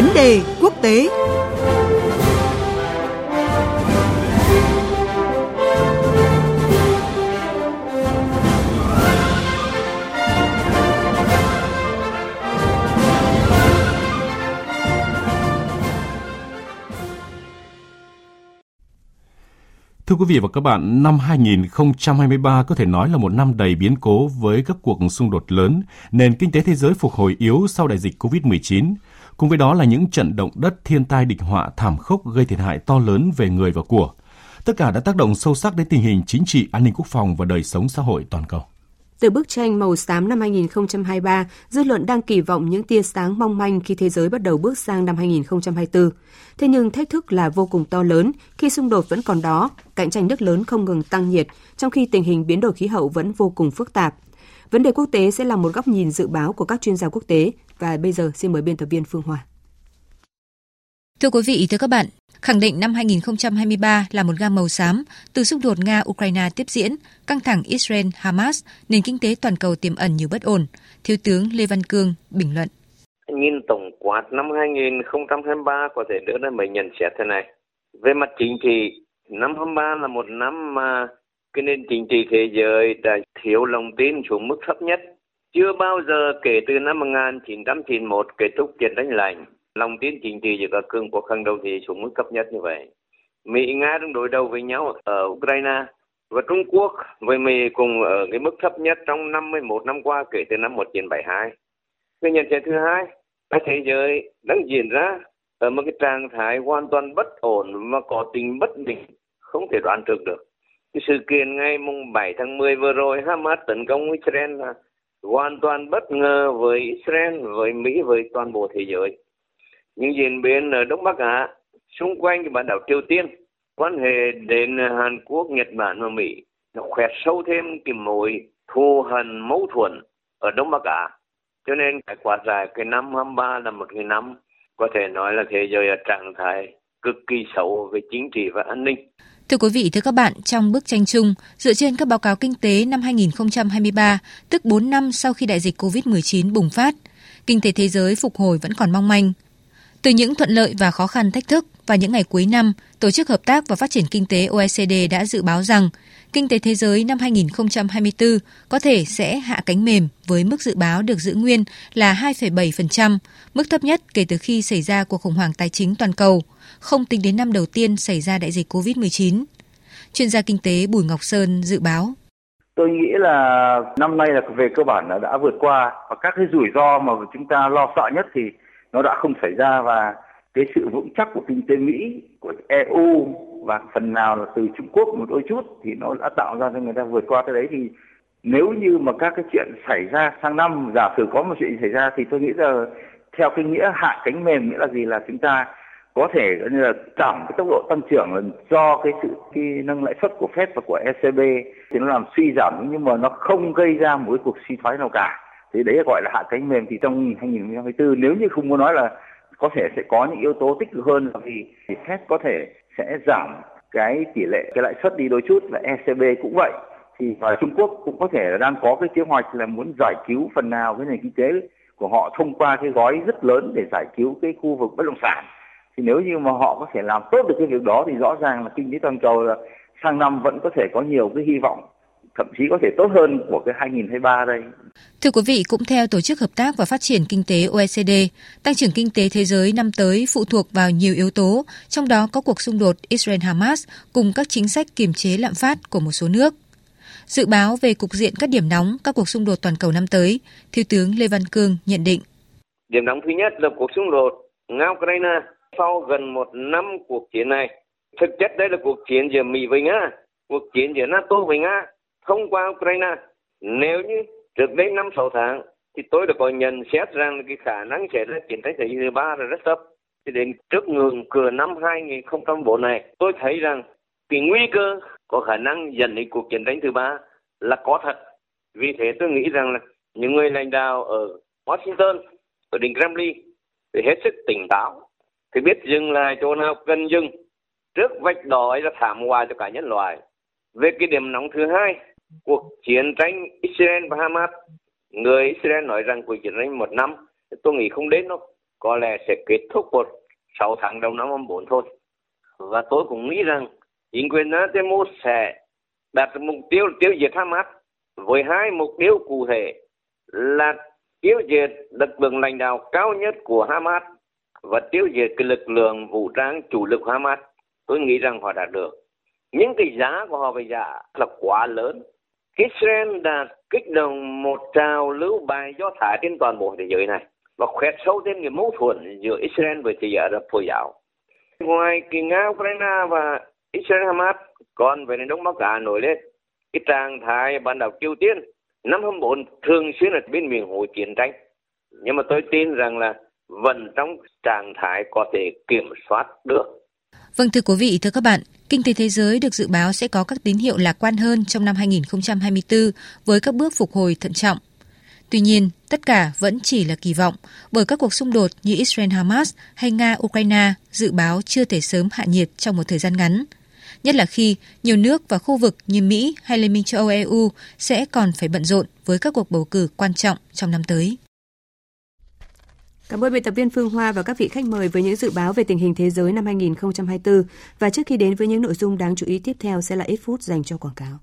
Vấn đề quốc tế Thưa quý vị và các bạn, năm 2023 có thể nói là một năm đầy biến cố với các cuộc xung đột lớn, nền kinh tế thế giới phục hồi yếu sau đại dịch COVID-19. Cùng với đó là những trận động đất thiên tai địch họa thảm khốc gây thiệt hại to lớn về người và của. Tất cả đã tác động sâu sắc đến tình hình chính trị, an ninh quốc phòng và đời sống xã hội toàn cầu. Từ bức tranh màu xám năm 2023, dư luận đang kỳ vọng những tia sáng mong manh khi thế giới bắt đầu bước sang năm 2024. Thế nhưng thách thức là vô cùng to lớn khi xung đột vẫn còn đó, cạnh tranh nước lớn không ngừng tăng nhiệt, trong khi tình hình biến đổi khí hậu vẫn vô cùng phức tạp. Vấn đề quốc tế sẽ là một góc nhìn dự báo của các chuyên gia quốc tế và bây giờ xin mời biên tập viên Phương Hòa. Thưa quý vị, thưa các bạn, khẳng định năm 2023 là một gam màu xám từ xung đột Nga-Ukraine tiếp diễn, căng thẳng Israel-Hamas, nền kinh tế toàn cầu tiềm ẩn nhiều bất ổn. Thiếu tướng Lê Văn Cương bình luận. Nhìn tổng quát năm 2023 có thể đưa ra mấy nhận xét thế này. Về mặt chính trị, năm 23 là một năm mà cái nền chính trị thế giới đã thiếu lòng tin xuống mức thấp nhất. Chưa bao giờ kể từ năm 1991 kết thúc chiến tranh lạnh lòng tin chính trị giữa các cường quốc hàng đầu thì xuống mức thấp nhất như vậy. Mỹ Nga đang đối đầu với nhau ở Ukraine và Trung Quốc với Mỹ cùng ở cái mức thấp nhất trong 51 năm qua kể từ năm 1972. Cái nhận xét thứ hai, là thế giới đang diễn ra ở một cái trạng thái hoàn toàn bất ổn và có tính bất định, không thể đoán trước được. Cái sự kiện ngày mùng 7 tháng 10 vừa rồi Hamas tấn công Israel là hoàn toàn bất ngờ với Israel, với Mỹ, với toàn bộ thế giới những diễn biến ở Đông Bắc Á xung quanh cái bán đảo Triều Tiên quan hệ đến Hàn Quốc, Nhật Bản và Mỹ nó khoét sâu thêm cái mối thù hận mâu thuẫn ở Đông Bắc Á cho nên cái quạt dài cái năm 23 là một cái năm có thể nói là thế giới ở trạng thái cực kỳ xấu về chính trị và an ninh. Thưa quý vị, thưa các bạn, trong bức tranh chung, dựa trên các báo cáo kinh tế năm 2023, tức 4 năm sau khi đại dịch COVID-19 bùng phát, kinh tế thế giới phục hồi vẫn còn mong manh, từ những thuận lợi và khó khăn thách thức và những ngày cuối năm, Tổ chức Hợp tác và Phát triển Kinh tế OECD đã dự báo rằng kinh tế thế giới năm 2024 có thể sẽ hạ cánh mềm với mức dự báo được giữ nguyên là 2,7%, mức thấp nhất kể từ khi xảy ra cuộc khủng hoảng tài chính toàn cầu, không tính đến năm đầu tiên xảy ra đại dịch COVID-19. Chuyên gia kinh tế Bùi Ngọc Sơn dự báo. Tôi nghĩ là năm nay là về cơ bản là đã vượt qua và các cái rủi ro mà chúng ta lo sợ nhất thì nó đã không xảy ra và cái sự vững chắc của kinh tế Mỹ, của EU và phần nào là từ Trung Quốc một đôi chút thì nó đã tạo ra cho người ta vượt qua cái đấy. Thì nếu như mà các cái chuyện xảy ra sang năm giả sử có một chuyện xảy ra thì tôi nghĩ là theo cái nghĩa hạ cánh mềm nghĩa là gì? Là chúng ta có thể như là giảm cái tốc độ tăng trưởng là do cái sự cái nâng lãi suất của Fed và của ECB thì nó làm suy giảm nhưng mà nó không gây ra một cái cuộc suy thoái nào cả thì đấy gọi là hạ cánh mềm thì trong 2024 nếu như không muốn nói là có thể sẽ có những yếu tố tích cực hơn thì, thì Fed có thể sẽ giảm cái tỷ lệ cái lãi suất đi đôi chút và ECB cũng vậy. Thì và Trung Quốc cũng có thể là đang có cái kế hoạch là muốn giải cứu phần nào cái nền kinh tế của họ thông qua cái gói rất lớn để giải cứu cái khu vực bất động sản. Thì nếu như mà họ có thể làm tốt được cái việc đó thì rõ ràng là kinh tế toàn cầu là sang năm vẫn có thể có nhiều cái hy vọng thậm chí có thể tốt hơn của cái 2023 đây. Thưa quý vị, cũng theo Tổ chức Hợp tác và Phát triển Kinh tế OECD, tăng trưởng kinh tế thế giới năm tới phụ thuộc vào nhiều yếu tố, trong đó có cuộc xung đột Israel-Hamas cùng các chính sách kiềm chế lạm phát của một số nước. Dự báo về cục diện các điểm nóng các cuộc xung đột toàn cầu năm tới, Thiếu tướng Lê Văn Cương nhận định. Điểm nóng thứ nhất là cuộc xung đột Nga-Ukraine sau gần một năm cuộc chiến này. Thực chất đây là cuộc chiến giữa Mỹ với Nga, cuộc chiến giữa NATO với Nga thông qua Ukraine. Nếu như trước đây năm sáu tháng thì tôi đã có nhận xét rằng cái khả năng xảy ra chiến tranh thế giới thứ ba là rất thấp. Thì đến trước ngưỡng cửa năm 2004 này, tôi thấy rằng cái nguy cơ có khả năng dẫn đến cuộc chiến tranh thứ ba là có thật. Vì thế tôi nghĩ rằng là những người lãnh đạo ở Washington, ở đỉnh Kremlin phải hết sức tỉnh táo, thì biết dừng lại chỗ nào cần dừng trước vạch đỏ là thảm họa cho cả nhân loại. Về cái điểm nóng thứ hai, cuộc chiến tranh Israel và Hamas, người Israel nói rằng cuộc chiến tranh một năm, tôi nghĩ không đến đâu có lẽ sẽ kết thúc một sáu tháng đầu năm 24 thôi. Và tôi cũng nghĩ rằng chính quyền Netanyahu sẽ đặt mục tiêu tiêu diệt Hamas với hai mục tiêu cụ thể là tiêu diệt lực lượng lãnh đạo cao nhất của Hamas và tiêu diệt cái lực lượng vũ trang chủ lực Hamas. Tôi nghĩ rằng họ đạt được. những cái giá của họ bây giờ là quá lớn. Israel đã kích động một trào lưu bài do thái trên toàn bộ thế giới này và khoét sâu thêm những mâu thuẫn giữa Israel với thế giới Ả Rập Hồi giáo. Ngoài kỳ Nga, Ukraine và Israel Hamas còn về Đông Bắc Á nổi lên cái trạng thái bán đảo Triều Tiên năm 24 thường xuyên ở bên miền hồ chiến tranh. Nhưng mà tôi tin rằng là vẫn trong trạng thái có thể kiểm soát được. Vâng thưa quý vị, thưa các bạn, kinh tế thế giới được dự báo sẽ có các tín hiệu lạc quan hơn trong năm 2024 với các bước phục hồi thận trọng. Tuy nhiên, tất cả vẫn chỉ là kỳ vọng bởi các cuộc xung đột như Israel-Hamas hay Nga-Ukraine dự báo chưa thể sớm hạ nhiệt trong một thời gian ngắn. Nhất là khi nhiều nước và khu vực như Mỹ hay Liên minh châu Âu EU sẽ còn phải bận rộn với các cuộc bầu cử quan trọng trong năm tới. Cảm ơn biên tập viên Phương Hoa và các vị khách mời với những dự báo về tình hình thế giới năm 2024. Và trước khi đến với những nội dung đáng chú ý tiếp theo sẽ là ít phút dành cho quảng cáo.